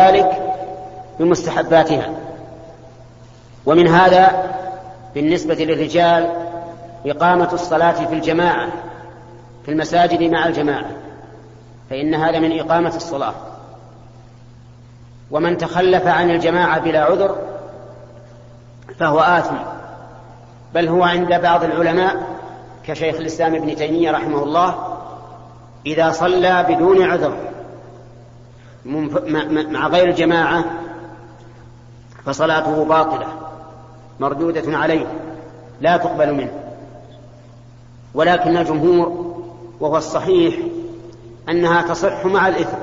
ذلك بمستحباتها ومن هذا بالنسبة للرجال إقامة الصلاة في الجماعة في المساجد مع الجماعة فإن هذا من إقامة الصلاة. ومن تخلف عن الجماعة بلا عذر فهو آثم بل هو عند بعض العلماء كشيخ الإسلام ابن تيمية رحمه الله إذا صلى بدون عذر. مع غير الجماعة فصلاته باطلة مردودة عليه لا تقبل منه. ولكن الجمهور وهو الصحيح أنها تصح مع الإثم.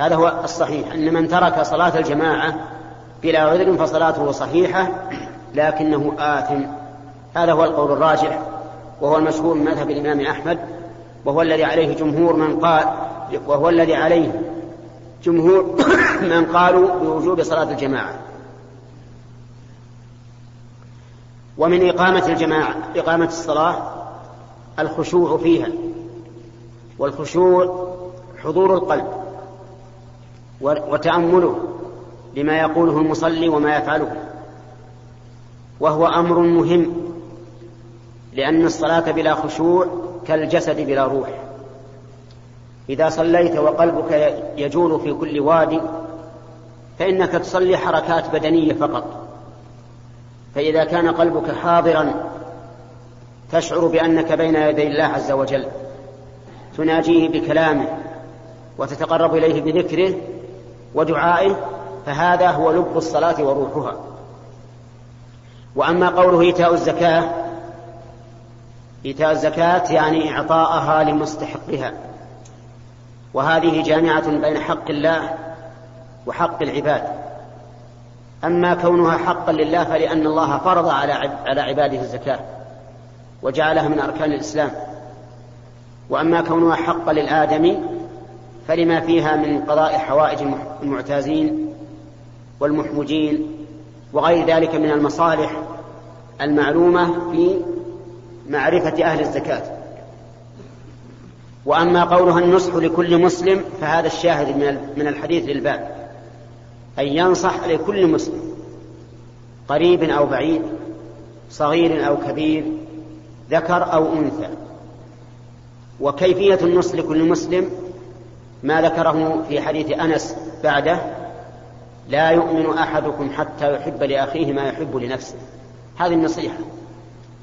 هذا هو الصحيح أن من ترك صلاة الجماعة بلا عذر فصلاته صحيحة لكنه آثم. هذا هو القول الراجح وهو المشهور من مذهب الإمام أحمد وهو الذي عليه جمهور من قال وهو الذي عليه جمهور من قالوا بوجوب صلاة الجماعة. ومن إقامة الجماعة إقامة الصلاة الخشوع فيها والخشوع حضور القلب وتأمله لما يقوله المصلي وما يفعله وهو أمر مهم لأن الصلاة بلا خشوع كالجسد بلا روح. إذا صليت وقلبك يجول في كل واد فإنك تصلي حركات بدنية فقط. فإذا كان قلبك حاضرا تشعر بأنك بين يدي الله عز وجل. تناجيه بكلامه وتتقرب إليه بذكره ودعائه فهذا هو لب الصلاة وروحها. وأما قوله إيتاء الزكاة إيتاء الزكاة يعني إعطاءها لمستحقها. وهذه جامعة بين حق الله وحق العباد. أما كونها حقا لله فلأن الله فرض على على عباده الزكاة وجعلها من أركان الإسلام. وأما كونها حقا للآدمي فلما فيها من قضاء حوائج المعتازين والمحمجين وغير ذلك من المصالح المعلومة في معرفة أهل الزكاة. وأما قولها النصح لكل مسلم فهذا الشاهد من الحديث للباب. أن ينصح لكل مسلم قريب أو بعيد صغير أو كبير ذكر أو أنثى. وكيفية النصح لكل مسلم؟ ما ذكره في حديث أنس بعده لا يؤمن أحدكم حتى يحب لأخيه ما يحب لنفسه. هذه النصيحة.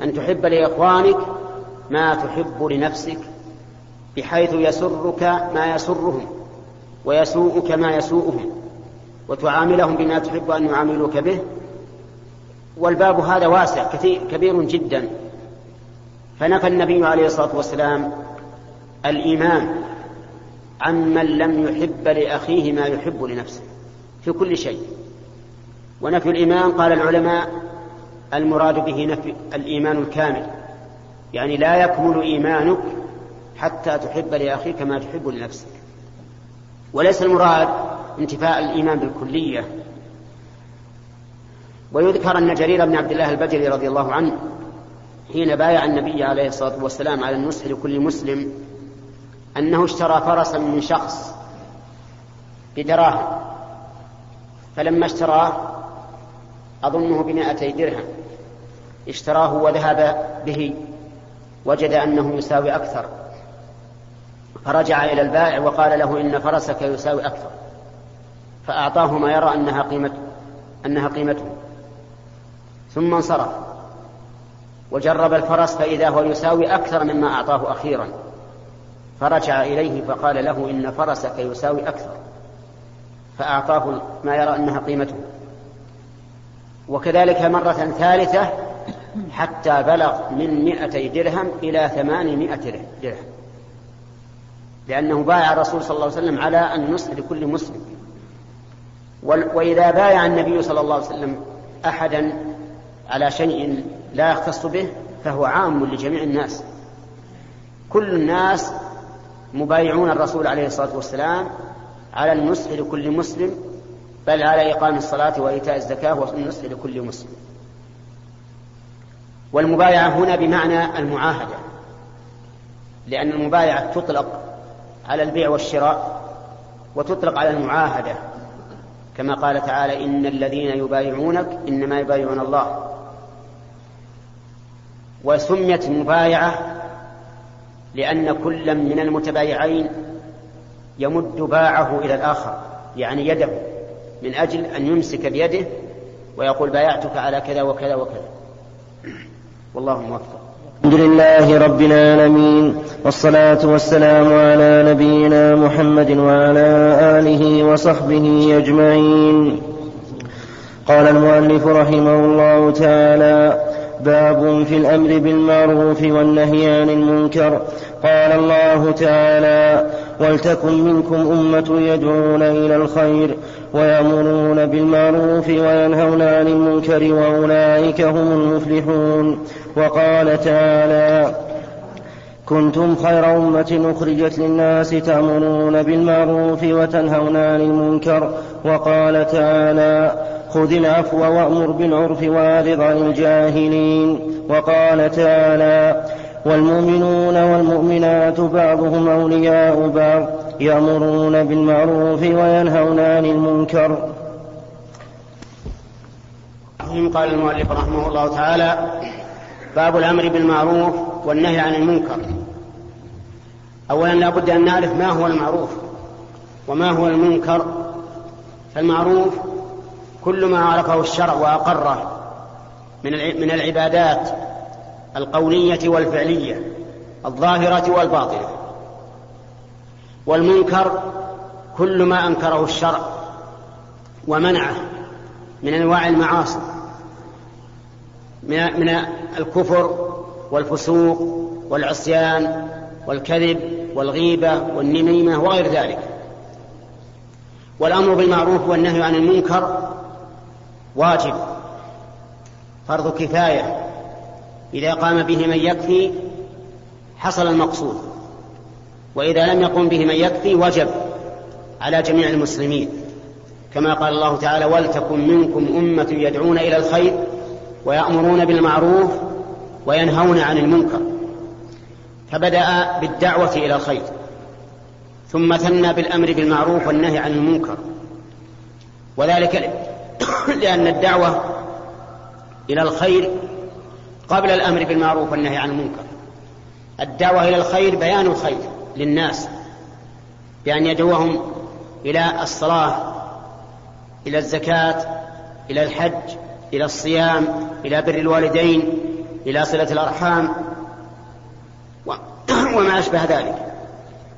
أن تحب لإخوانك ما تحب لنفسك بحيث يسرك ما يسرهم ويسوءك ما يسوءهم وتعاملهم بما تحب أن يعاملوك به. والباب هذا واسع كثير كبير جدا. فنفى النبي عليه الصلاة والسلام الإيمان عن من لم يحب لأخيه ما يحب لنفسه في كل شيء. ونفي الإيمان قال العلماء المراد به نفي الإيمان الكامل يعني لا يكمل إيمانك حتى تحب لأخيك ما تحب لنفسك. وليس المراد انتفاء الإيمان بالكلية. ويذكر أن جرير بن عبد الله البجلي رضي الله عنه حين بايع النبي عليه الصلاة والسلام على النصح لكل مسلم أنه اشترى فرسا من شخص بدراهم فلما اشتراه أظنه بمائتي درهم. اشتراه وذهب به وجد أنه يساوي أكثر. فرجع إلى البائع وقال له إن فرسك يساوي أكثر. فأعطاه ما يرى أنها قيمة أنها قيمته. ثم انصرف. وجرب الفرس فإذا هو يساوي أكثر مما أعطاه أخيرا. فرجع إليه فقال له إن فرسك يساوي أكثر. فأعطاه ما يرى أنها قيمته. وكذلك مرة ثالثة حتى بلغ من مئتي درهم إلى ثمانمائة درهم. لأنه بايع الرسول صلى الله عليه وسلم على النصح لكل مسلم. وإذا بايع النبي صلى الله عليه وسلم أحدا على شيء لا يختص به فهو عام لجميع الناس. كل الناس مبايعون الرسول عليه الصلاة والسلام على النصح لكل مسلم بل على إقام الصلاة وإيتاء الزكاة والنصح لكل مسلم. والمبايعة هنا بمعنى المعاهدة لأن المبايعة تطلق على البيع والشراء وتطلق على المعاهدة. كما قال تعالى إن الذين يبايعونك إنما يبايعون الله. وسميت مبايعة لأن كل من المتبايعين يمد باعه إلى الآخر يعني يده من أجل أن يمسك بيده ويقول بايعتك على كذا وكذا وكذا. والله موفق. الحمد لله رب العالمين والصلاة والسلام على نبينا محمد وعلى آله وصحبه أجمعين. قال المؤلف رحمه الله تعالى باب في الأمر بالمعروف والنهي عن المنكر. قال الله تعالى ولتكن منكم أمة يدعون إلى الخير ويأمرون بالمعروف وينهون عن المنكر وأولئك هم المفلحون. وقال تعالى كنتم خير أمة أخرجت للناس تأمرون بالمعروف وتنهون عن المنكر. وقال تعالى خذ العفو وأمر بالعرف وأعرض عن الجاهلين. وقال تعالى والمؤمنون والمؤمنات بعضهم أولياء بعض يأمرون بالمعروف وينهون عن المنكر. قال المؤلف رحمه الله تعالى باب الأمر بالمعروف والنهي عن المنكر. أولا لا بد أن نعرف ما هو المعروف وما هو المنكر. فالمعروف كل ما عرفه الشرع وأقره من من العبادات القولية والفعلية الظاهرة والباطنة. والمنكر كل ما أنكره الشرع ومنعه من أنواع المعاصي. من الكفر والفسوق والعصيان والكذب والغيبة والنميمة وغير ذلك. والأمر بالمعروف والنهي عن المنكر واجب فرض كفاية. إذا قام به من يكفي حصل المقصود وإذا لم يقم به من يكفي وجب على جميع المسلمين. كما قال الله تعالى ولتكن منكم أمة يدعون إلى الخير ويأمرون بالمعروف وينهون عن المنكر. فبدأ بالدعوة إلى الخير ثم ثنى بالأمر بالمعروف والنهي عن المنكر. وذلك لأن الدعوة إلى الخير قبل الأمر بالمعروف والنهي عن المنكر. الدعوة إلى الخير بيان الخير للناس بأن يدعوهم إلى الصلاة إلى الزكاة إلى الحج إلى الصيام إلى بر الوالدين إلى صلة الأرحام وما أشبه ذلك.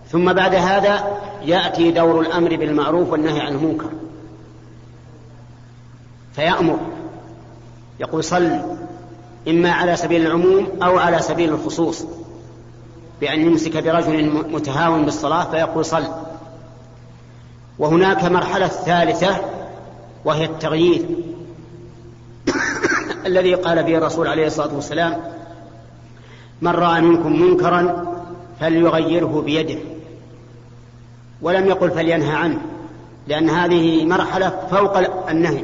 ثم بعد هذا يأتي دور الأمر بالمعروف والنهي عن المنكر. فيأمر يقول صل إما على سبيل العموم أو على سبيل الخصوص بأن يمسك برجل متهاون بالصلاة فيقول صل. وهناك مرحلة ثالثة وهي التغيير. الذي قال به الرسول عليه الصلاة والسلام من رأى منكم منكرا فليغيره بيده ولم يقل فلينهى عنه لأن هذه مرحلة فوق النهي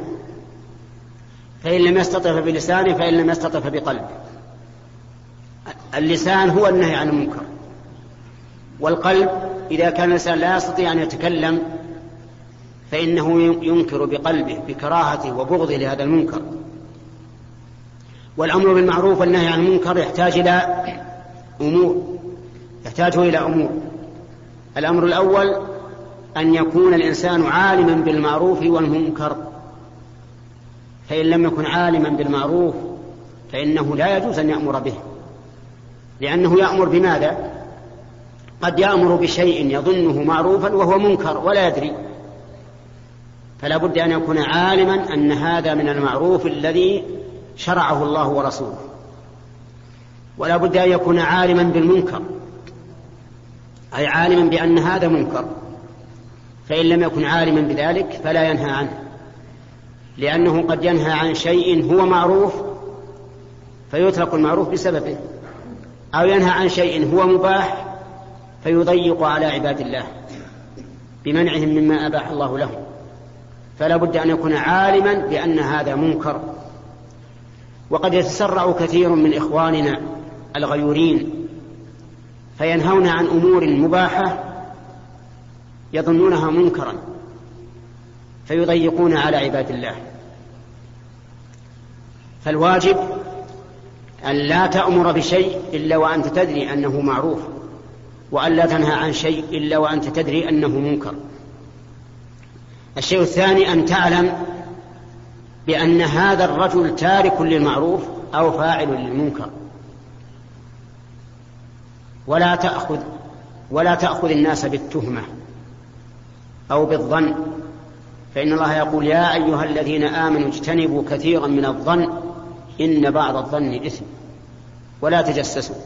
فإن لم يستطع بلسانه فإن لم يستطع بقلبه. اللسان هو النهي عن المنكر والقلب إذا كان الإنسان لا يستطيع أن يتكلم فإنه ينكر بقلبه بكراهته وبغضه لهذا المنكر. والأمر بالمعروف والنهي عن المنكر يحتاج إلى أمور يحتاج إلى أمور. الأمر الأول أن يكون الإنسان عالما بالمعروف والمنكر. فإن لم يكن عالما بالمعروف فإنه لا يجوز أن يأمر به. لأنه يأمر بماذا؟ قد يأمر بشيء يظنه معروفا وهو منكر ولا يدري. فلا بد أن يكون عالما أن هذا من المعروف الذي شرعه الله ورسوله. ولا بد أن يكون عالما بالمنكر. أي عالما بأن هذا منكر. فإن لم يكن عالما بذلك فلا ينهى عنه. لأنه قد ينهى عن شيء هو معروف فيترك المعروف بسببه. أو ينهى عن شيء هو مباح فيضيق على عباد الله بمنعهم مما أباح الله لهم. فلا بد أن يكون عالما بأن هذا منكر. وقد يتسرع كثير من إخواننا الغيورين فينهون عن أمور مباحة يظنونها منكرا فيضيقون على عباد الله. فالواجب أن لا تأمر بشيء إلا وأنت تدري أنه معروف وأن لا تنهى عن شيء إلا وأنت تدري أنه منكر. الشيء الثاني أن تعلم بأن هذا الرجل تارك للمعروف أو فاعل للمنكر. ولا تأخذ ولا تأخذ الناس بالتهمة أو بالظن. فإن الله يقول يا أيها الذين آمنوا اجتنبوا كثيرا من الظن إن بعض الظن إثم. ولا تجسسوا.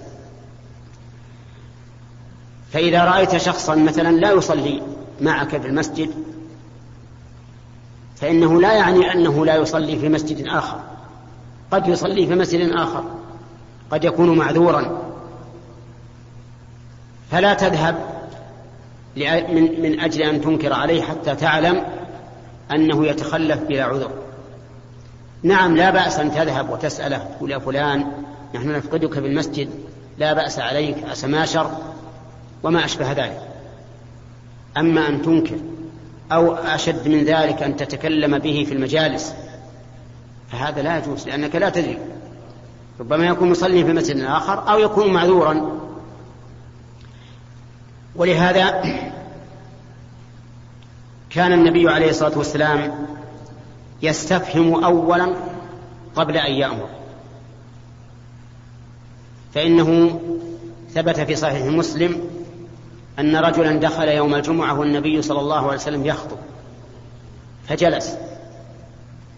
فإذا رأيت شخصا مثلا لا يصلي معك في المسجد فإنه لا يعني أنه لا يصلي في مسجد آخر. قد يصلي في مسجد آخر. قد يكون معذورا. فلا تذهب من, أجل أن تنكر عليه حتى تعلم أنه يتخلف بلا عذر. نعم لا بأس أن تذهب وتسأله تقول يا فلان نحن نفقدك بالمسجد لا بأس عليك أسماشر وما أشبه ذلك. أما أن تنكر أو أشد من ذلك أن تتكلم به في المجالس. فهذا لا يجوز لأنك لا تدري. ربما يكون مصلي في مسجد آخر أو يكون معذورا. ولهذا كان النبي عليه الصلاة والسلام يستفهم أولا قبل أن يأمر. فإنه ثبت في صحيح مسلم أن رجلا دخل يوم الجمعة والنبي صلى الله عليه وسلم يخطب فجلس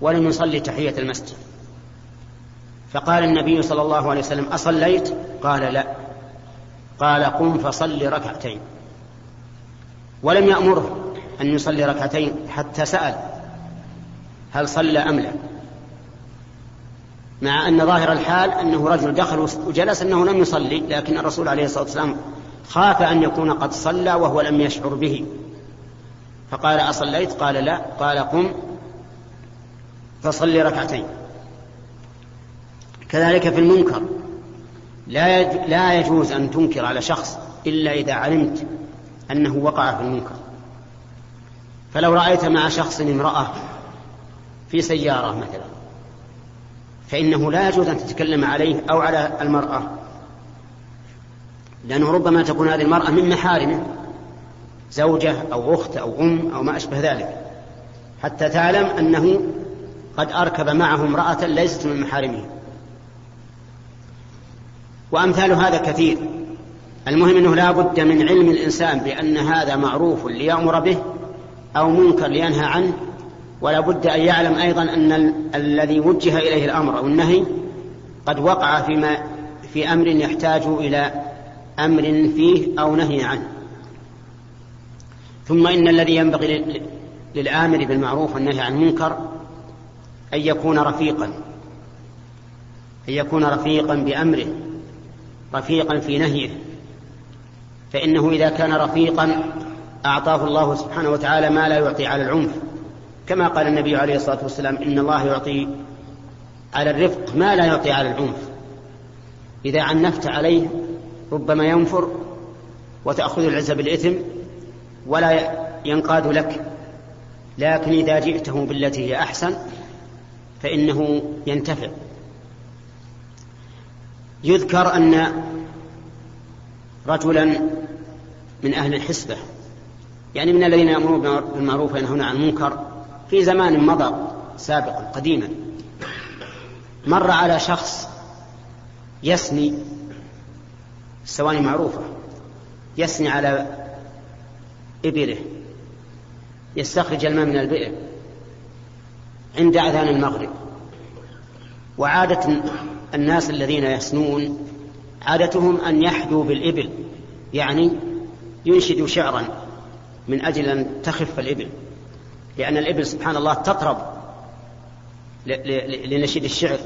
ولم يصلي تحية المسجد. فقال النبي صلى الله عليه وسلم أصليت؟ قال لا. قال قم فصل ركعتين. ولم يأمره أن يصلي ركعتين حتى سأل هل صلى أم لا. مع أن ظاهر الحال أنه رجل دخل وجلس أنه لم يصلي لكن الرسول عليه الصلاة والسلام خاف أن يكون قد صلى وهو لم يشعر به. فقال أصليت؟ قال لا. قال قم. فصلي ركعتين. كذلك في المنكر. لا لا يجوز أن تنكر على شخص إلا إذا علمت أنه وقع في المنكر. فلو رأيت مع شخص امرأة في سيارة مثلا فإنه لا يجوز أن تتكلم عليه أو على المرأة لأنه ربما تكون هذه المرأة من محارمه زوجة أو أخت أو أم أو ما أشبه ذلك. حتى تعلم أنه قد أركب معه امرأة ليست من محارمه. وأمثال هذا كثير. المهم أنه لا بد من علم الإنسان بأن هذا معروف ليأمر به أو منكر لينهى عنه ولا بد أن يعلم أيضا أن ال- الذي وجه إليه الأمر أو النهي قد وقع فيما في أمر يحتاج إلى أمر فيه أو نهي عنه. ثم إن الذي ينبغي للآمر بالمعروف والنهي عن المنكر أن يكون رفيقا أن يكون رفيقا بأمره رفيقا في نهيه. فإنه إذا كان رفيقا أعطاه الله سبحانه وتعالى ما لا يعطي على العنف. كما قال النبي عليه الصلاة والسلام إن الله يعطي على الرفق ما لا يعطي على العنف. إذا عنفت عليه ربما ينفر وتأخذ العزة بالإثم ولا ينقاد لك لكن إذا جئته بالتي هي أحسن فإنه ينتفع. يذكر أن رجلا من أهل الحسبة يعني من الذين يأمرون بالمعروف وينهون عن المنكر في زمان مضى سابقا قديما مر على شخص يسني السواني معروفة. يسني على إبله. يستخرج الماء من البئر. عند أذان المغرب. وعادة الناس الذين يسنون عادتهم أن يحدوا بالإبل. يعني ينشدوا شعرا من أجل أن تخف الإبل. لأن الإبل سبحان الله تطرب لنشيد الشعر.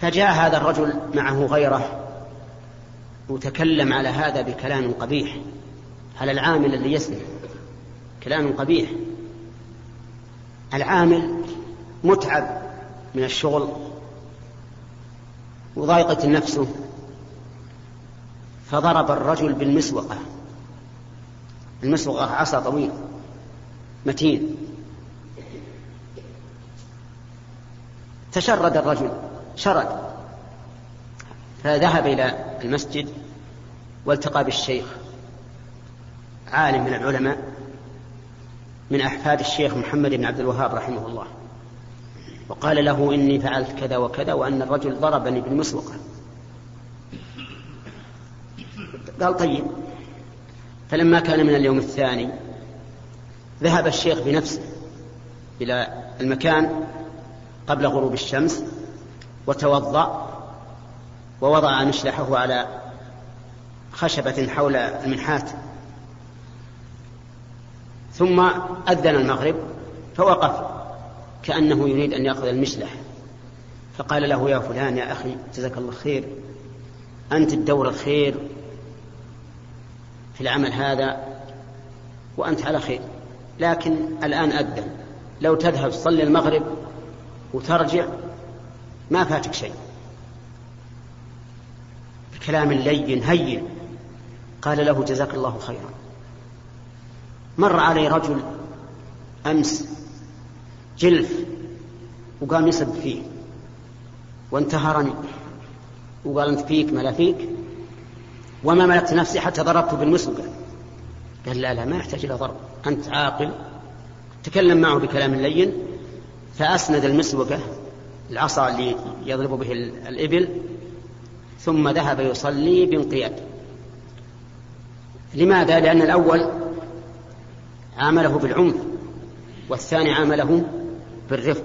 فجاء هذا الرجل معه غيره وتكلم على هذا بكلام قبيح. على العامل الذي يسمع كلام قبيح؟ العامل متعب من الشغل وضايقت نفسه فضرب الرجل بالمسوقة. المسوقة عصا طويل متين. تشرد الرجل. شرد. فذهب إلى المسجد والتقى بالشيخ عالم من العلماء من أحفاد الشيخ محمد بن عبد الوهاب رحمه الله. وقال له إني فعلت كذا وكذا وأن الرجل ضربني بالمسوقة قال طيب. فلما كان من اليوم الثاني ذهب الشيخ بنفسه إلى المكان قبل غروب الشمس وتوضأ ووضع مشلحه على خشبة حول المنحات. ثم أذن المغرب فوقف كأنه يريد أن يأخذ المشلح. فقال له يا فلان يا أخي جزاك الله خير أنت الدور الخير في العمل هذا وأنت على خير. لكن الآن أذن لو تذهب تصلي المغرب وترجع ما فاتك شيء. بكلام لين هين. قال له جزاك الله خيرا. مر علي رجل أمس جلف وقام يسب فيه. وانتهرني. وقال أنت فيك ما لا فيك. وما ملكت نفسي حتى ضربته بالمسوقة قال لا لا ما يحتاج إلى ضرب. أنت عاقل. تكلم معه بكلام لين. فأسند المسوقة العصا اللي يضرب به الإبل ثم ذهب يصلي بانقياد لماذا؟ لأن الأول عامله بالعنف والثاني عامله بالرفق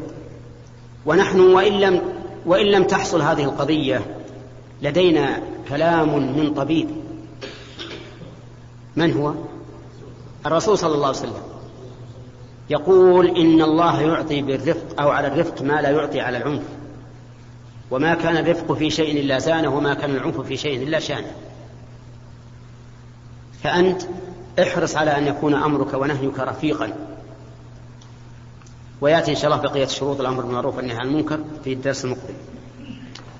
ونحن وإن لم وإن لم تحصل هذه القضية لدينا كلام من طبيب من هو؟ الرسول صلى الله عليه وسلم يقول إن الله يعطي بالرفق أو على الرفق ما لا يعطي على العنف. وما كان الرفق في شيء إلا زانه وما كان العنف في شيء إلا شانه. فأنت احرص على أن يكون أمرك ونهيك رفيقا. ويأتي إن شاء الله بقية شروط الأمر بالمعروف والنهي عن المنكر في الدرس المقبل.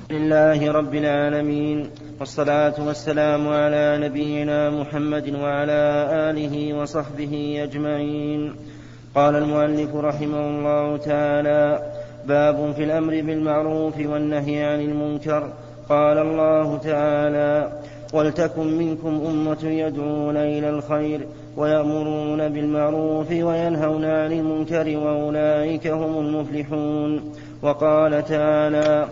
لله رب العالمين والصلاة والسلام على نبينا محمد وعلى آله وصحبه أجمعين. قال المؤلف رحمه الله تعالى باب في الأمر بالمعروف والنهي عن المنكر. قال الله تعالى ولتكن منكم أمة يدعون إلى الخير ويأمرون بالمعروف وينهون عن المنكر وأولئك هم المفلحون. وقال تعالى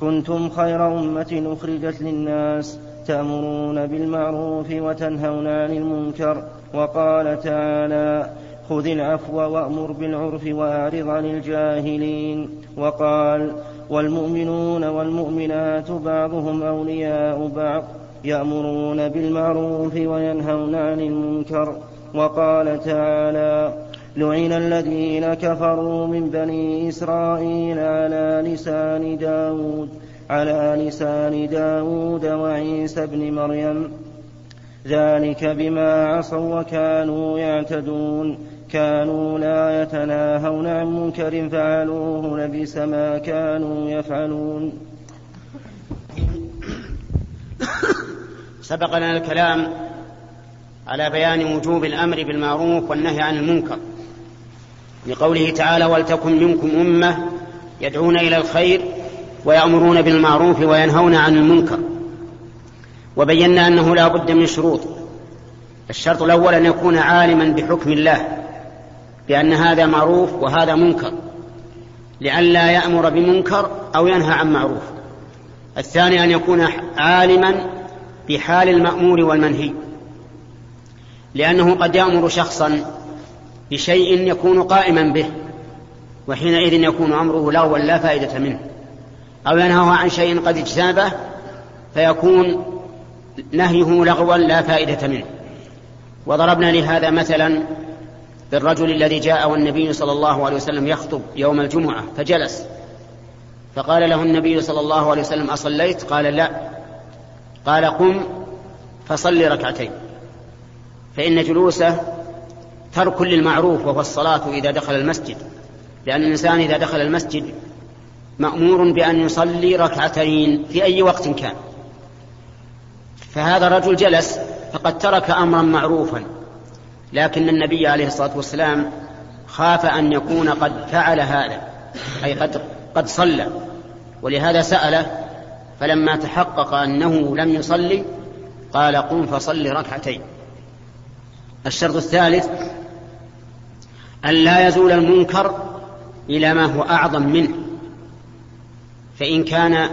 كنتم خير أمة أخرجت للناس تأمرون بالمعروف وتنهون عن المنكر. وقال تعالى خذ العفو وأمر بالعرف وأعرض عن الجاهلين. وقال والمؤمنون والمؤمنات بعضهم أولياء بعض يأمرون بالمعروف وينهون عن المنكر. وقال تعالى لعن الذين كفروا من بني إسرائيل على لسان داود على لسان داود وعيسى بن مريم. ذلك بما عصوا وكانوا يعتدون. كانوا لا يتناهون عن منكر فعلوه لبس ما كانوا يفعلون. سبق لنا الكلام على بيان وجوب الأمر بالمعروف والنهي عن المنكر. لقوله تعالى ولتكن منكم أمة يدعون إلى الخير ويأمرون بالمعروف وينهون عن المنكر وبينا أنه لا بد من شروط. الشرط الأول أن يكون عالما بحكم الله. بان هذا معروف وهذا منكر. لئلا يأمر بمنكر أو ينهى عن معروف. الثاني أن يكون عالما بحال المأمور والمنهي. لأنه قد يأمر شخصا بشيء يكون قائما به وحينئذ يكون لغوا لا فائدة منه. أو ينهاه عن شيء قد اجتنبه فيكون نهيه لغوا لا فائدة منه. وضربنا لهذا مثلا بالرجل الذي جاء والنبي صلى الله عليه وسلم يخطب يوم الجمعة فجلس. فقال له النبي صلى الله عليه وسلم أصليت؟ قال لا. قال قم فصل ركعتين. فإن جلوسه ترك للمعروف وهو الصلاة إذا دخل المسجد. لأن الإنسان إذا دخل المسجد مأمور بأن يصلي ركعتين في أي وقت كان. فهذا الرجل جلس فقد ترك أمرا معروفا. لكن النبي عليه الصلاة والسلام خاف أن يكون قد فعل هذا أي قد قد صلى. ولهذا سأله فلما تحقق أنه لم يصلي قال قم فصل ركعتين. الشرط الثالث أن لا يزول المنكر إلى ما هو أعظم منه. فإن كان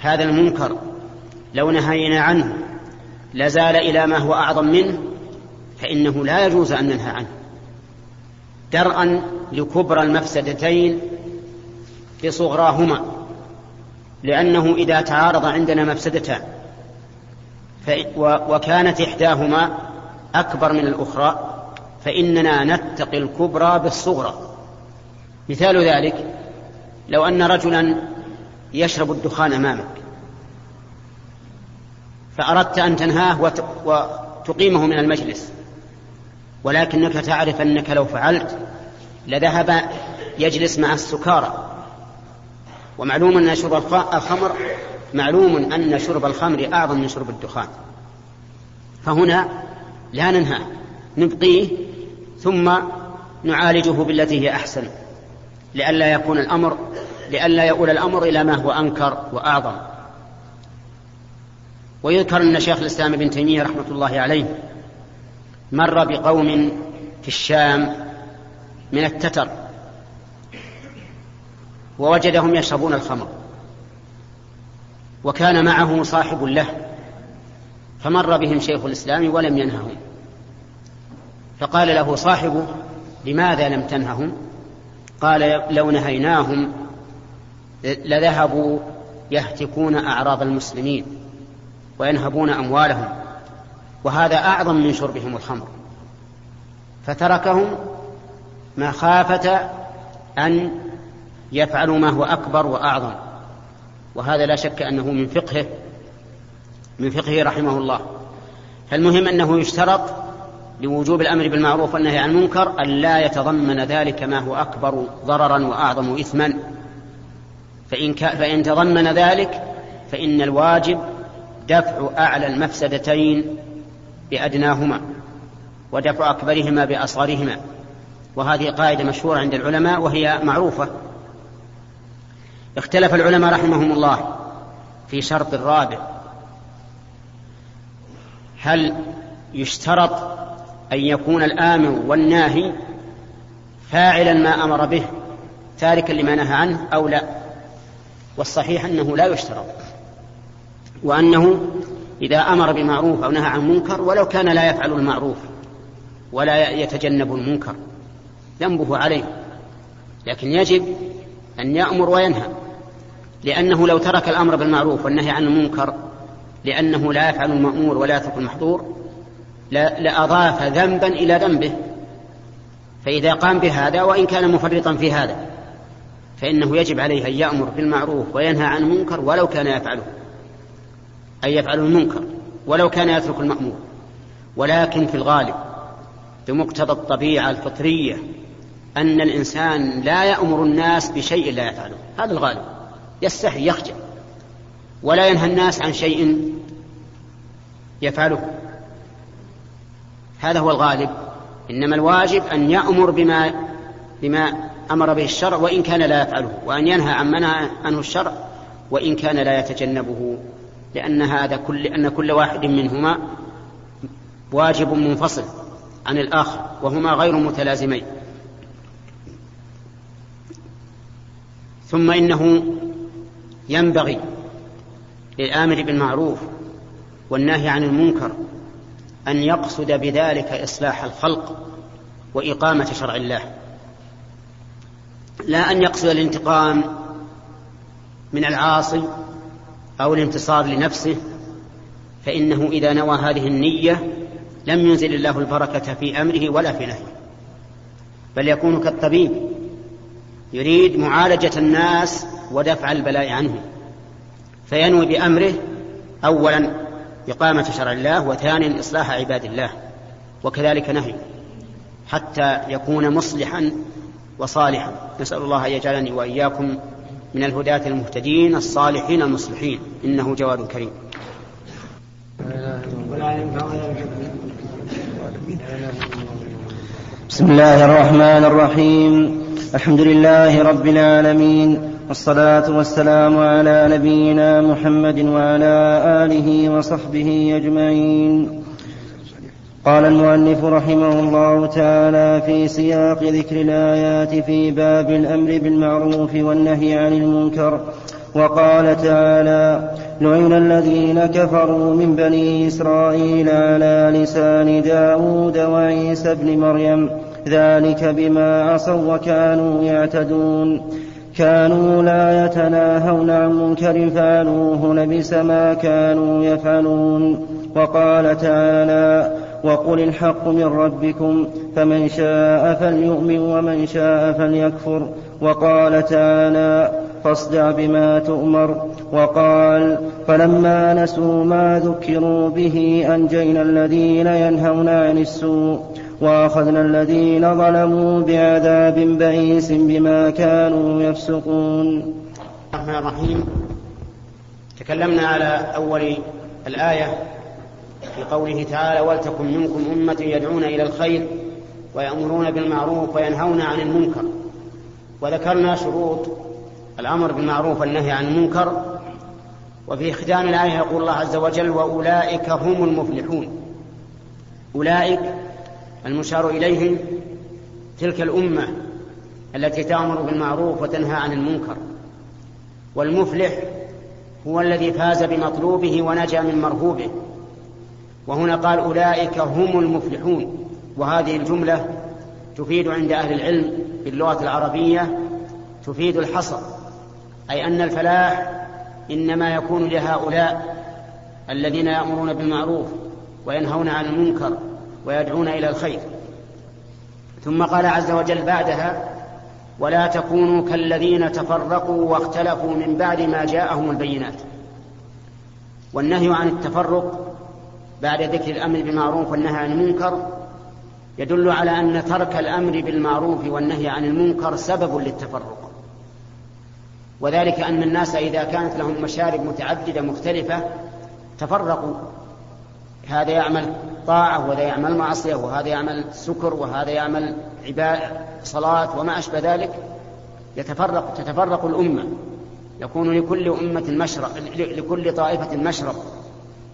هذا المنكر لو نهينا عنه لزال إلى ما هو أعظم منه فإنه لا يجوز أن ننهى عنه. درءا لكبرى المفسدتين بصغراهما لأنه إذا تعارض عندنا مفسدتان وكانت إحداهما أكبر من الأخرى فإننا نتقي الكبرى بالصغرى. مثال ذلك لو أن رجلا يشرب الدخان أمامك فأردت أن تنهاه وتقيمه من المجلس ولكنك تعرف أنك لو فعلت لذهب يجلس مع السكارى. ومعلوم أن شرب الخمر معلوم أن شرب الخمر أعظم من شرب الدخان. فهنا لا ننهى نبقيه ثم نعالجه بالتي هي أحسن. لئلا يكون الأمر لئلا يؤول الأمر إلى ما هو أنكر وأعظم. ويذكر أن شيخ الإسلام ابن تيمية رحمة الله عليه مر بقوم في الشام من التتر ووجدهم يشربون الخمر وكان معه صاحب له فمر بهم شيخ الإسلام ولم ينههم فقال له صاحبه لماذا لم تنههم؟ قال لو نهيناهم لذهبوا يهتكون أعراض المسلمين وينهبون أموالهم وهذا أعظم من شربهم الخمر. فتركهم مخافة أن يفعلوا ما هو أكبر وأعظم. وهذا لا شك أنه من فقهه من فقهه رحمه الله. فالمهم أنه يشترط لوجوب الأمر بالمعروف والنهي عن المنكر أن لا يتضمن ذلك ما هو أكبر ضررا وأعظم إثما. فإن, فإن تضمن ذلك فإن الواجب دفع أعلى المفسدتين بأدناهما ودفع أكبرهما بأصغرهما. وهذه قاعدة مشهورة عند العلماء وهي معروفة. اختلف العلماء رحمهم الله في شرط الرابع. هل يشترط أن يكون الآمر والناهي فاعلا ما أمر به تاركا لما نهى عنه أو لا؟ والصحيح أنه لا يشترط. وأنه إذا أمر بمعروف أو نهى عن منكر ولو كان لا يفعل المعروف ولا يتجنب المنكر ذنبه عليه. لكن يجب أن يأمر وينهى لأنه لو ترك الأمر بالمعروف والنهي عن المنكر لأنه لا يفعل المأمور ولا يترك المحظور لأضاف ذنبا إلى ذنبه. فإذا قام بهذا وإن كان مفرطا في هذا فإنه يجب عليه أن يأمر بالمعروف وينهى عن المنكر ولو كان يفعله. أن يفعل المنكر ولو كان يترك المأمور. ولكن في الغالب بمقتضى الطبيعة الفطرية أن الإنسان لا يأمر الناس بشيء لا يفعله. هذا الغالب. يستحي يخجل. ولا ينهى الناس عن شيء يفعله. هذا هو الغالب. إنما الواجب أن يأمر بما بما أمر به الشرع وإن كان لا يفعله. وأن ينهى عن منع عنه الشرع وإن كان لا يتجنبه. لأن هذا كل أن كل واحد منهما واجب منفصل عن الآخر وهما غير متلازمين. ثم إنه ينبغي للآمر بالمعروف والنهي عن المنكر أن يقصد بذلك إصلاح الخلق وإقامة شرع الله. لا أن يقصد الانتقام من العاصي أو الانتصار لنفسه فإنه إذا نوى هذه النية لم ينزل الله البركة في أمره ولا في نهيه. بل يكون كالطبيب يريد معالجة الناس ودفع البلاء عنهم. فينوي بأمره أولا إقامة شرع الله وثانيا إصلاح عباد الله وكذلك نهي حتى يكون مصلحا وصالحا. نسأل الله أن يجعلني وإياكم من الهداة المهتدين الصالحين المصلحين. إنه جواد كريم. بسم الله الرحمن الرحيم. الحمد لله رب العالمين. والصلاة والسلام على نبينا محمد وعلى آله وصحبه أجمعين. قال المؤلف رحمه الله تعالى في سياق ذكر الآيات في باب الأمر بالمعروف والنهي عن المنكر. وقال تعالى لعن الذين كفروا من بني إسرائيل على لسان داود وعيسى ابن مريم ذلك بما عصوا وكانوا يعتدون. كانوا لا يتناهون عن منكر فعلوه لبس ما كانوا يفعلون. وقال تعالى وقل الحق من ربكم فمن شاء فليؤمن ومن شاء فليكفر. وقال تعالى فاصدع بما تؤمر وقال فلما نسوا ما ذكروا به أنجينا الذين ينهون عن السوء وأخذنا الذين ظلموا بعذاب بئيس بما كانوا يفسقون الرحمن الرحيم. تكلمنا على أول الآية. في قوله تعالى ولتكن منكم أمة يدعون إلى الخير ويأمرون بالمعروف وينهون عن المنكر. وذكرنا شروط الأمر بالمعروف والنهي عن المنكر وفي ختام الآية يقول الله عز وجل وأولئك هم المفلحون. أولئك المشار إليهم تلك الأمة التي تأمر بالمعروف وتنهى عن المنكر. والمفلح هو الذي فاز بمطلوبه ونجا من مرهوبه. وهنا قال أولئك هم المفلحون. وهذه الجملة تفيد عند أهل العلم باللغة العربية تفيد الحصر أي أن الفلاح إنما يكون لهؤلاء الذين يأمرون بالمعروف وينهون عن المنكر ويدعون إلى الخير. ثم قال عز وجل بعدها ولا تكونوا كالذين تفرقوا واختلفوا من بعد ما جاءهم البينات. والنهي عن التفرق بعد ذكر الأمر بالمعروف والنهي عن المنكر يدل على أن ترك الأمر بالمعروف والنهي عن المنكر سبب للتفرق. وذلك أن الناس إذا كانت لهم مشارب متعددة مختلفة تفرقوا. هذا يعمل طاعة وهذا يعمل معصية وهذا يعمل سكر وهذا يعمل عباء صلاة وما أشبه ذلك. يتفرق تتفرق الأمة. يكون لكل أمة مشرب لكل طائفة مشرب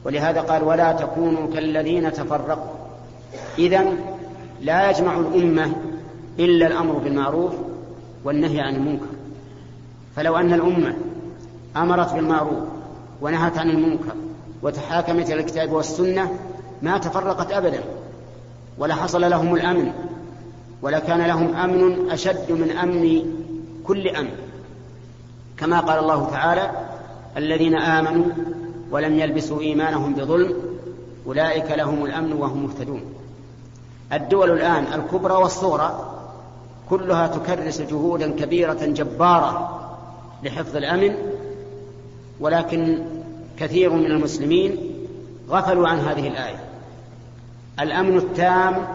ولهذا قال ولا تكونوا كالذين تفرقوا. إذا لا يجمع الأمة إلا الأمر بالمعروف والنهي عن المنكر. فلو أن الأمة أمرت بالمعروف ونهت عن المنكر وتحاكمت إلى الكتاب والسنة ما تفرقت أبدا ولا حصل لهم الأمن ولا كان لهم أمن أشد من أمن كل أمن. كما قال الله تعالى الذين آمنوا ولم يلبسوا إيمانهم بظلم أولئك لهم الأمن وهم مهتدون. الدول الآن الكبرى والصغرى كلها تكرس جهودا كبيرة جبارة لحفظ الأمن ولكن كثير من المسلمين غفلوا عن هذه الآية. الأمن التام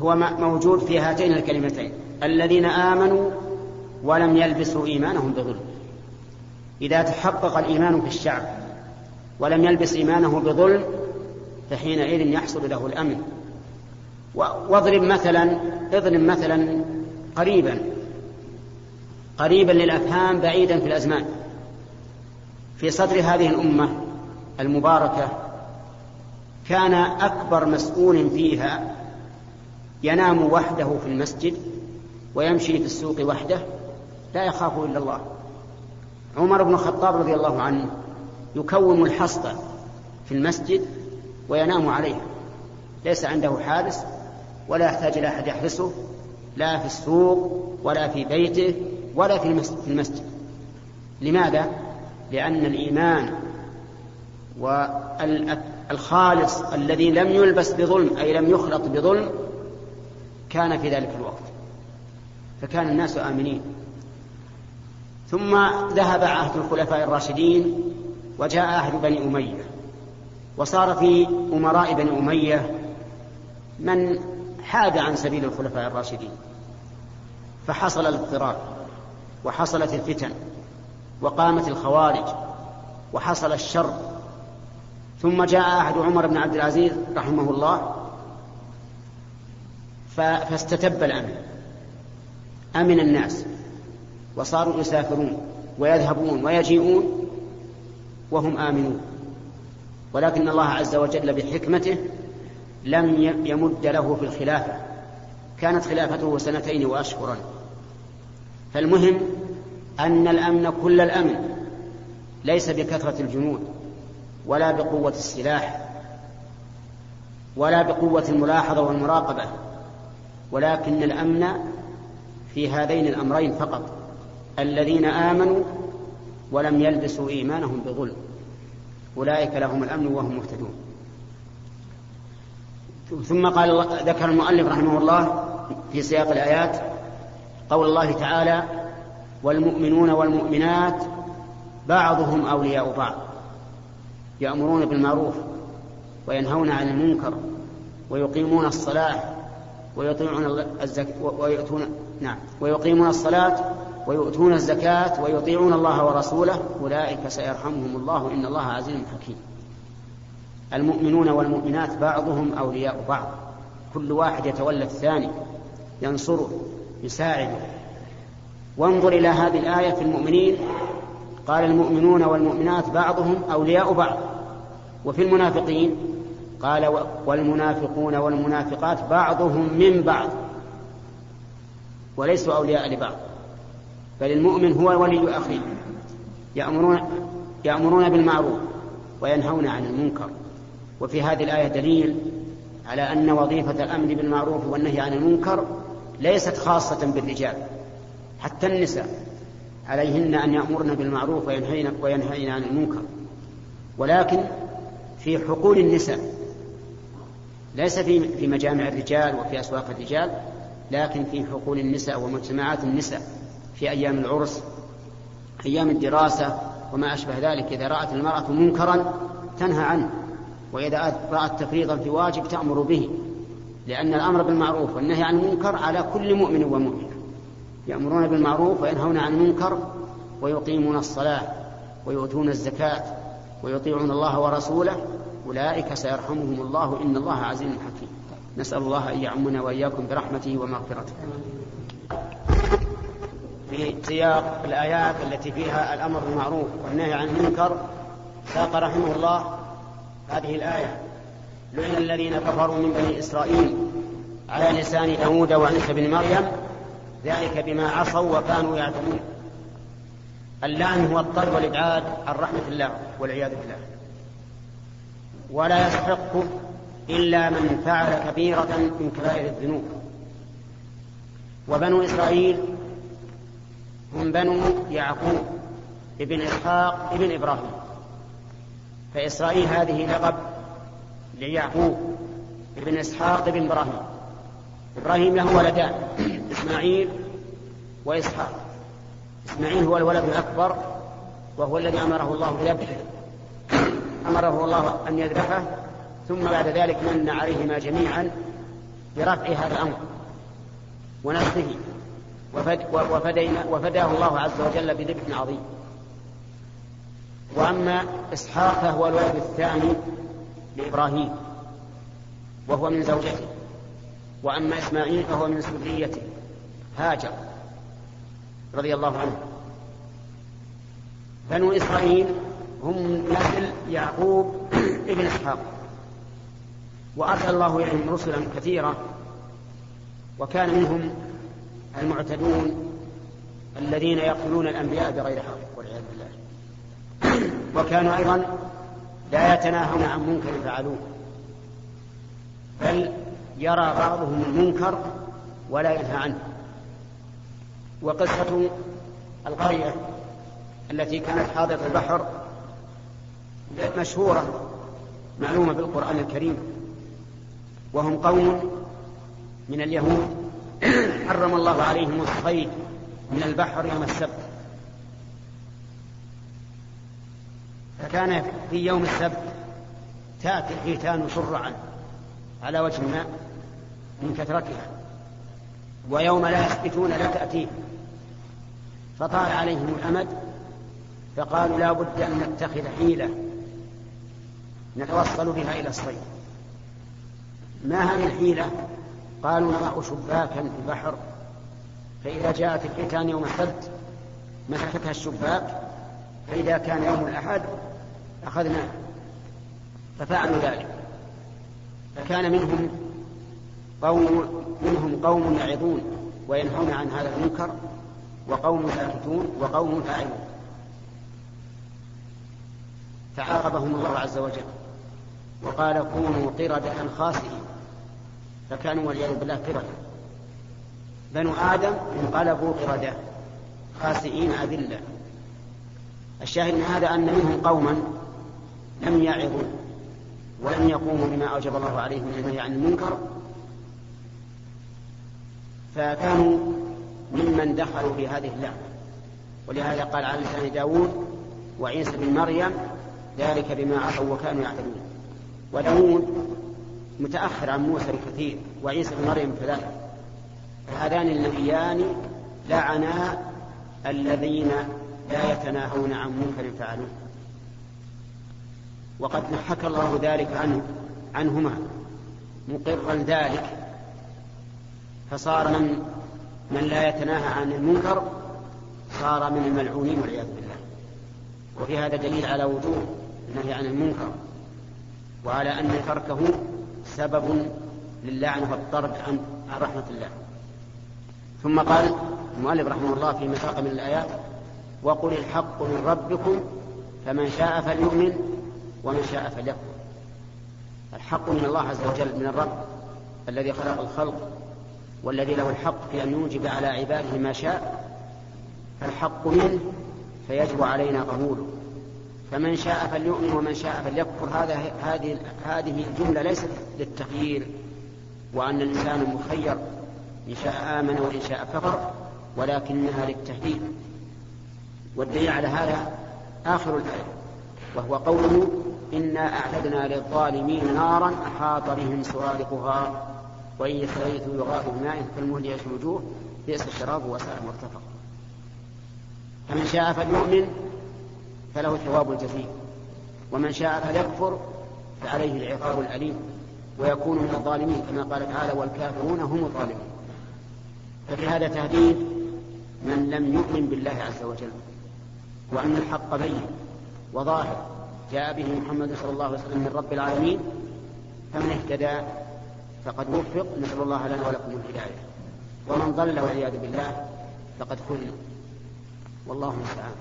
هو موجود في هاتين الكلمتين الذين آمنوا ولم يلبسوا إيمانهم بظلم. إذا تحقق الإيمان في الشعب ولم يلبس إيمانه بظلم فحينئذ يحصل له الأمن. واضرب مثلا اضرب مثلا قريبا قريبا للأفهام بعيدا في الأزمان. في صدر هذه الأمة المباركة كان أكبر مسؤول فيها ينام وحده في المسجد ويمشي في السوق وحده لا يخاف إلا الله. عمر بن الخطاب رضي الله عنه يكوم الحصبه في المسجد وينام عليها. ليس عنده حارس ولا يحتاج إلى أحد يحرسه لا في السوق ولا في بيته ولا في المسجد. لماذا؟ لأن الإيمان والخالص الذي لم يلبس بظلم أي لم يخلط بظلم كان في ذلك الوقت. فكان الناس آمنين. ثم ذهب عهد الخلفاء الراشدين وجاء عهد بني أمية. وصار في أمراء بني أمية من حاد عن سبيل الخلفاء الراشدين. فحصل الاضطراب وحصلت الفتن وقامت الخوارج وحصل الشر. ثم جاء أحد عمر بن عبد العزيز رحمه الله فاستتب الأمن. أمن الناس. وصاروا يسافرون ويذهبون ويجيئون وهم آمنون. ولكن الله عز وجل بحكمته لم يمد له في الخلافة. كانت خلافته سنتين وأشهرا. فالمهم أن الأمن كل الأمن ليس بكثرة الجنود ولا بقوة السلاح ولا بقوة الملاحظة والمراقبة. ولكن الأمن في هذين الأمرين فقط. الذين آمنوا ولم يلبسوا إيمانهم بظلم. أولئك لهم الأمن وهم مهتدون. ثم قال ذكر المؤلف رحمه الله في سياق الآيات قول الله تعالى والمؤمنون والمؤمنات بعضهم أولياء بعض يأمرون بالمعروف وينهون عن المنكر ويقيمون الصلاة ويطيعون الزكاة ويؤتون نعم ويقيمون الصلاة ويؤتون الزكاة ويطيعون الله ورسوله أولئك سيرحمهم الله إن الله عزيز حكيم. المؤمنون والمؤمنات بعضهم أولياء بعض. كل واحد يتولى الثاني ينصره يساعده. وانظر إلى هذه الآية في المؤمنين. قال المؤمنون والمؤمنات بعضهم أولياء بعض. وفي المنافقين قال والمنافقون والمنافقات بعضهم من بعض. وليسوا أولياء لبعض. بل المؤمن هو ولي أخيه. يأمرون يأمرون بالمعروف وينهون عن المنكر. وفي هذه الآية دليل على أن وظيفة الأمر بالمعروف والنهي عن المنكر ليست خاصة بالرجال حتى النساء. عليهن أن يأمرن بالمعروف وينهين, وينهين عن المنكر. ولكن في حقول النساء ليس في في مجامع الرجال وفي أسواق الرجال لكن في حقول النساء ومجتمعات النساء. في أيام العرس أيام الدراسة وما أشبه ذلك. إذا رأت المرأة منكرا تنهى عنه وإذا رأت تفريطا في واجب تأمر به لأن الأمر بالمعروف والنهي عن المنكر على كل مؤمن ومؤمنة. يأمرون بالمعروف وينهون عن المنكر ويقيمون الصلاة ويؤتون الزكاة ويطيعون الله ورسوله. أولئك سيرحمهم الله إن الله عزيز حكيم. نسأل الله أن يعمنا وإياكم برحمته ومغفرته. في سياق الآيات التي فيها الأمر بالمعروف والنهي عن المنكر ساق رحمه الله هذه الآية. لعن الذين كفروا من بني إسرائيل على لسان داود وعيسى بن مريم ذلك بما عصوا وكانوا يعتدون. اللعن هو الطرد والإبعاد عن رحمة الله والعياذ بالله. ولا يستحق إلا من فعل كبيرة من كبائر الذنوب. وبنو إسرائيل هم بنو يعقوب ابن إسحاق ابن إبراهيم. فإسرائيل هذه لقب ليعقوب ابن إسحاق ابن إبراهيم. إبراهيم له ولدان إسماعيل وإسحاق. إسماعيل هو الولد الأكبر وهو الذي أمره الله بذبحه. أمره الله أن يذبحه ثم بعد ذلك من عليهما جميعا برفع هذا الأمر ونفسه وفد وفدينا وفداه الله عز وجل بذبح عظيم. وأما إسحاق فهو الولد الثاني لإبراهيم وهو من زوجته. وأما إسماعيل فهو من سريته هاجر رضي الله عنه. بنو إسرائيل هم نسل يعقوب ابن إسحاق. وأرسل الله إليهم رسلا كثيرة وكان منهم المعتدون الذين يقتلون الأنبياء بغير حق والعياذ بالله. وكانوا أيضا لا يتناهون عن منكر فعلوه بل يرى بعضهم المنكر ولا ينهى عنه. وقصة القرية التي كانت حاضرة البحر مشهورة معلومة في القرآن الكريم وهم قوم من اليهود حرم الله عليهم الصيد من البحر يوم السبت. فكان في يوم السبت تأتي الحيتان شرعا على وجه الماء من كثرتها ويوم لا يثبتون لا تأتيه. فطال عليهم الأمد فقالوا لا بد أن نتخذ حيلة نتوصل بها إلى الصيد. ما هذه الحيلة؟ قالوا نضع شباكا في البحر فإذا جاءت الحيتان يوم السبت مسكتها الشباك فإذا كان يوم الأحد أخذناه ففعلوا ذلك. فكان منهم قوم منهم قوم يعظون وينهون عن هذا المنكر وقوم ساكتون وقوم فاعلون. فعاقبهم الله عز وجل وقال كونوا قردة خاسئين. فكانوا والعياذ بالله قردة بنو آدم انقلبوا قردة خاسئين أذلة. الشاهد من هذا أن منهم قوما لم يعظوا ولم يقوموا بما أوجب الله عليهم من النهي عن المنكر. فكانوا ممن دخلوا في هذه اللعنة. ولهذا قال على لسان داود وعيسى بن مريم ذلك بما عصوا وكانوا يعتدون. وداود متأخر عن موسى بكثير وعيسى بن مريم كذلك فهذان النبيان لعنا الذين لا يتناهون عن منكر فعلوه وقد حكى الله ذلك عنه عنهما مقرا ذلك. فصار من من لا يتناهى عن المنكر صار من الملعونين والعياذ بالله. وفي هذا دليل على وجوب النهي عن المنكر وعلى أن تركه سبب للعنة والطرد عن رحمة الله. ثم قال المؤلف رحمه الله في مساق من الآيات وقل الحق من ربكم فمن شاء فليؤمن ومن شاء فليكفر. الحق من الله عز وجل من الرب الذي خلق الخلق والذي له الحق في أن يوجب على عباده ما شاء. فالحق منه فيجب علينا قبوله. فمن شاء فليؤمن ومن شاء فليكفر. هذا هذه هذه الجملة ليست للتخيير وأن الإنسان مخير. إن شاء آمن وإن شاء كفر ولكنها للتهديد. والدليل على هذا آخر الآية وهو قوله إنا أعتدنا للظالمين نارا أحاط بهم سرادقها وإن يستغيثوا يغاثوا بماء كالمهل يشوي الوجوه بئس الشراب وساء مرتفق فمن شاء فليؤمن فله ثواب الجزيل ومن شاء فليكفر فعليه العقاب الأليم ويكون من الظالمين كما قال تعالى والكافرون هم الظالمون. ففي هذا تهديد من لم يؤمن بالله عز وجل وأن الحق بين وظاهر. جاء به محمد صلى الله عليه وسلم من رب العالمين فمن اهتدى فقد وفق. نسأل الله لنا ولكم الهداية. ومن ضل والعياذ بالله فقد خذل. والله المستعان.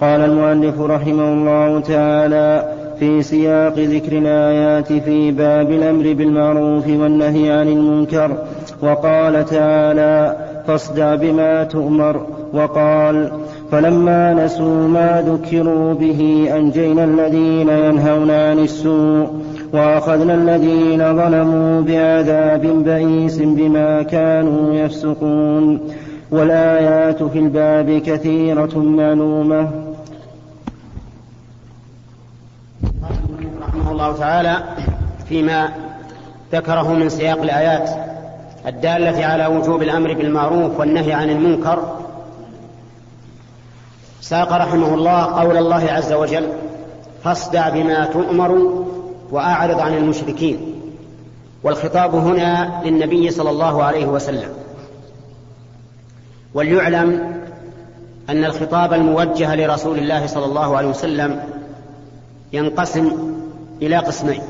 قال المؤلف رحمه الله تعالى في سياق ذكر الآيات في باب الأمر بالمعروف والنهي عن المنكر وقال تعالى فاصدع بما تؤمر وقال فلما نسوا ما ذكروا به أنجينا الذين ينهون عن السوء وأخذنا الذين ظلموا بعذاب بئيس بما كانوا يفسقون والآيات في الباب كثيرة معلومة رحمه الله تعالى فيما ذكره من سياق الآيات الدالة على وجوب الأمر بالمعروف والنهي عن المنكر. ساق رحمه الله قول الله عز وجل فاصدع بما تؤمر وأعرض عن المشركين. والخطاب هنا للنبي صلى الله عليه وسلم. وليعلم أن الخطاب الموجه لرسول الله صلى الله عليه وسلم ينقسم إلى قسمين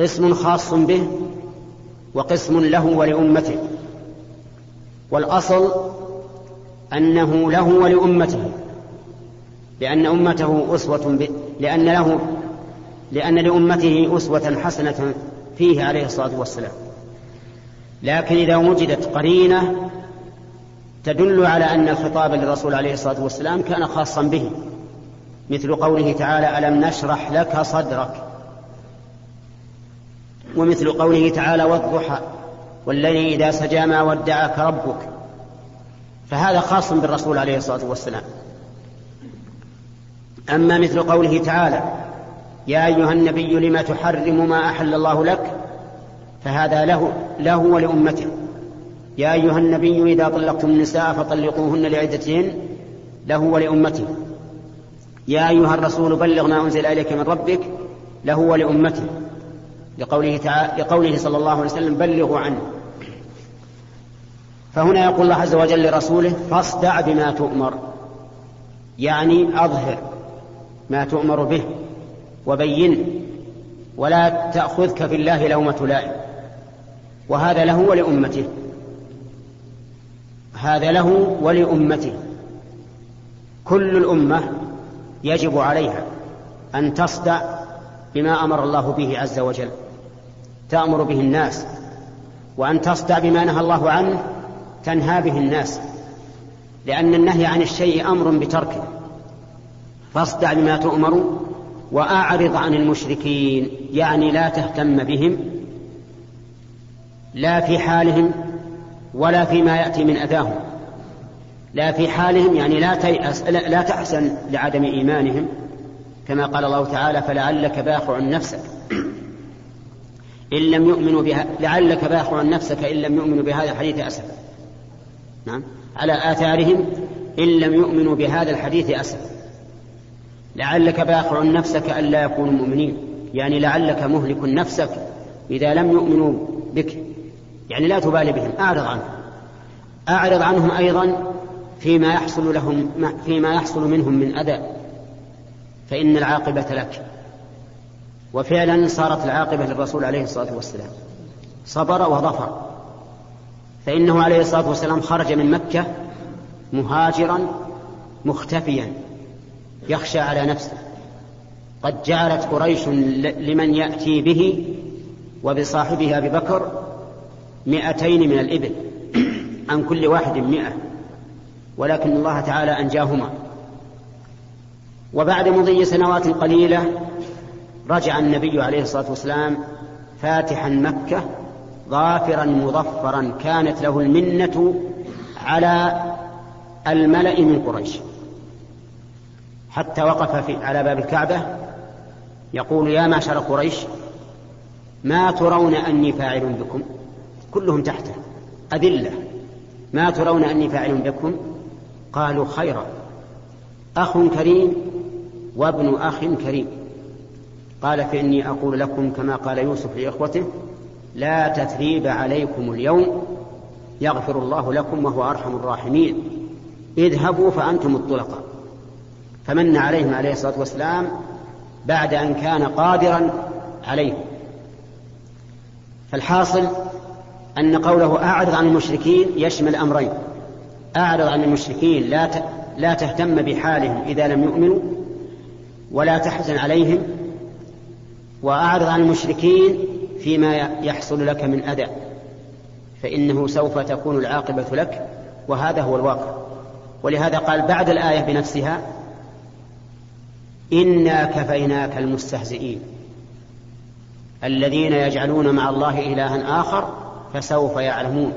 قسم خاص به وقسم له ولأمته. والأصل أنه له ولأمته لأن أمته أسوة به لأن له لأن لأمته أسوة حسنة فيه عليه الصلاة والسلام. لكن إذا وجدت قرينة تدل على أن الخطاب للرسول عليه الصلاة والسلام كان خاصا به. مثل قوله تعالى ألم نشرح لك صدرك؟ ومثل قوله تعالى والضحى والليل إذا سجى ما ودعك ربك. فهذا خاص بالرسول عليه الصلاة والسلام. أما مثل قوله تعالى يا أيها النبي لما تحرم ما أحل الله لك؟ فهذا له له ولأمته. يا أيها النبي إذا طلقتم النساء فطلقوهن لعدتهن له ولأمته. يا أيها الرسول بلغ ما أنزل إليك من ربك له ولأمته. لقوله, تعالى لقوله صلى الله عليه وسلم بلغوا عنه. فهنا يقول الله عز وجل لرسوله فاصدع بما تؤمر. يعني أظهر ما تؤمر به وبينه ولا تأخذك في الله لومة لائم. وهذا له ولأمته. هذا له ولأمته. كل الأمة يجب عليها أن تصدع بما أمر الله به عز وجل تأمر به الناس وأن تصدع بما نهى الله عنه تنهى به الناس لأن النهي عن الشيء أمر بتركه. فاصدع بما تؤمر وأعرض عن المشركين يعني لا تهتم بهم لا في حالهم ولا فيما يأتي من أذاهم. لا في حالهم يعني لا تيأس لا تحزن لعدم إيمانهم كما قال الله تعالى فلعلك باخع نفسك. إن لم يؤمنوا بها لعلك باخع نفسك إن لم يؤمنوا بهذا الحديث أسفا نعم. على آثارهم إن لم يؤمنوا بهذا الحديث أسفا لعلك باخع نفسك ألا يكونوا مؤمنين. يعني لعلك مهلك نفسك إذا لم يؤمنوا بك. يعني لا تبالي بهم أعرض عنهم. أعرض عنهم أيضا فيما يحصل لهم فيما يحصل منهم من أذى. فإن العاقبة لك. وفعلا صارت العاقبة للرسول عليه الصلاة والسلام. صبر وظفر. فإنه عليه الصلاة والسلام خرج من مكة مهاجرا مختفيا يخشى على نفسه. قد جعلت قريش لمن يأتي به وبصاحبه أبي بكر مئتين من الإبل عن كل واحد مئة ولكن الله تعالى أنجاهما. وبعد مضي سنوات قليلة رجع النبي عليه الصلاة والسلام فاتحا مكة ظافرا مظفرا كانت له المنة على الملأ من قريش. حتى وقف في على باب الكعبة يقول يا معشر قريش ما ترون أني فاعل بكم؟ كلهم تحته. أذلة. ما ترون أني فاعل بكم؟ قالوا خيرا. أخ كريم وابن أخ كريم. قال فإني أقول لكم كما قال يوسف لإخوته لا تثريب عليكم اليوم. يغفر الله لكم وهو أرحم الراحمين. اذهبوا فأنتم الطلقاء فمن عليهم عليه الصلاة والسلام بعد أن كان قادرا عليهم. فالحاصل أن قوله أعرض عن المشركين يشمل أمرين. أعرض عن المشركين لا لا تهتم بحالهم إذا لم يؤمنوا ولا تحزن عليهم وأعرض عن المشركين فيما يحصل لك من أذى فإنه سوف تكون العاقبة لك وهذا هو الواقع. ولهذا قال بعد الآية بنفسها إنا كفيناك المستهزئين الذين يجعلون مع الله إلها آخر فسوف يعلمون.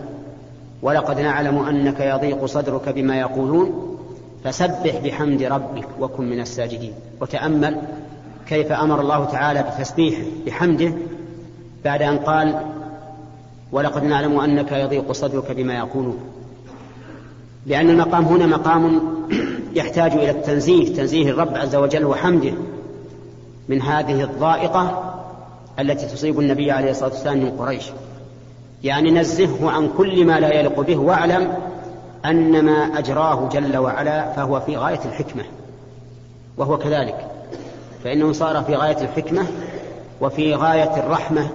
ولقد نعلم أنك يضيق صدرك بما يقولون. فسبح بحمد ربك وكن من الساجدين. وتأمل كيف أمر الله تعالى بتسبيحه بحمده بعد أن قال ولقد نعلم أنك يضيق صدرك بما يقولون. لأن المقام هنا مقام يحتاج إلى التنزيه تنزيه الرب عز وجل وحمده من هذه الضائقة التي تصيب النبي عليه الصلاة والسلام من قريش. يعني نزهه عن كل ما لا يليق به واعلم أن ما أجراه جل وعلا فهو في غاية الحكمة وهو كذلك فإنه صار في غاية الحكمة وفي غاية الرحمة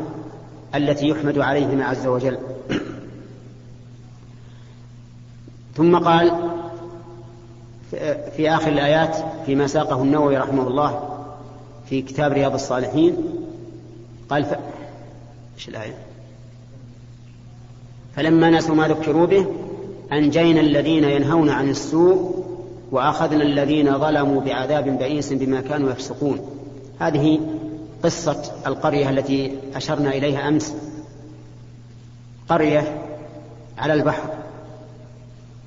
التي يحمد عليهما عز وجل ثم قال في آخر الآيات فيما ساقه النووي رحمه الله في كتاب رياض الصالحين قال ف... إيش الآية؟ فلما نسوا ما ذكروا به أنجينا الذين ينهون عن السوء وأخذنا الذين ظلموا بعذاب بئيس بما كانوا يفسقون. هذه قصة القرية التي أشرنا إليها أمس. قرية على البحر.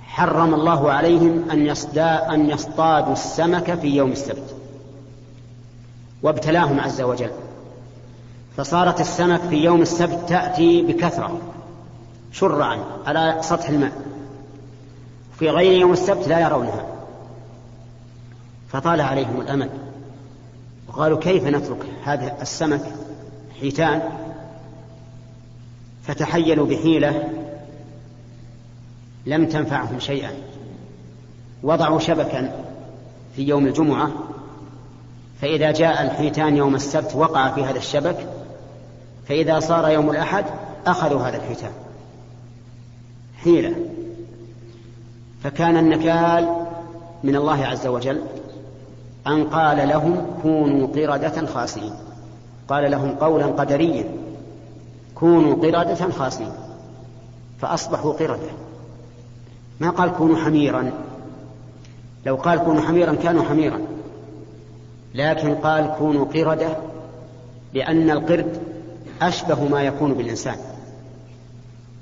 حرم الله عليهم أن يصدا أن يصطادوا السمك في يوم السبت. وابتلاهم عز وجل. فصارت السمك في يوم السبت تأتي بكثرة. شرعا على سطح الماء. في غير يوم السبت لا يرونها. فطال عليهم الأمل. وقالوا كيف نترك هذا السمك حيتان؟ فتحيلوا بحيلة لم تنفعهم شيئا. وضعوا شبكا في يوم الجمعة. فإذا جاء الحيتان يوم السبت وقع في هذا الشبك فإذا صار يوم الأحد أخذوا هذا الحيتان. حيلة. فكان النكال من الله عز وجل أن قال لهم كونوا قردة خاسئين قال لهم قولا قدريا كونوا قردة خاسئين فأصبحوا قردة. ما قال كونوا حميرا؟ لو قال كونوا حميرا كانوا حميرا. لكن قال كونوا قردة لأن القرد أشبه ما يكون بالإنسان.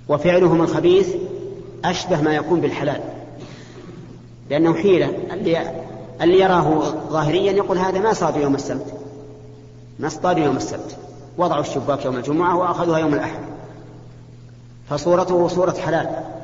وفعلهم الخبيث أشبه ما يكون بالحلال. لأنه حيلة اللي, اللي يراه ظاهريا يقول هذا ما صاد يوم السبت. ما اصطاد يوم السبت. وضعوا الشباك يوم الجمعة وأخذوها يوم الأحد. فصورته صورة حلال.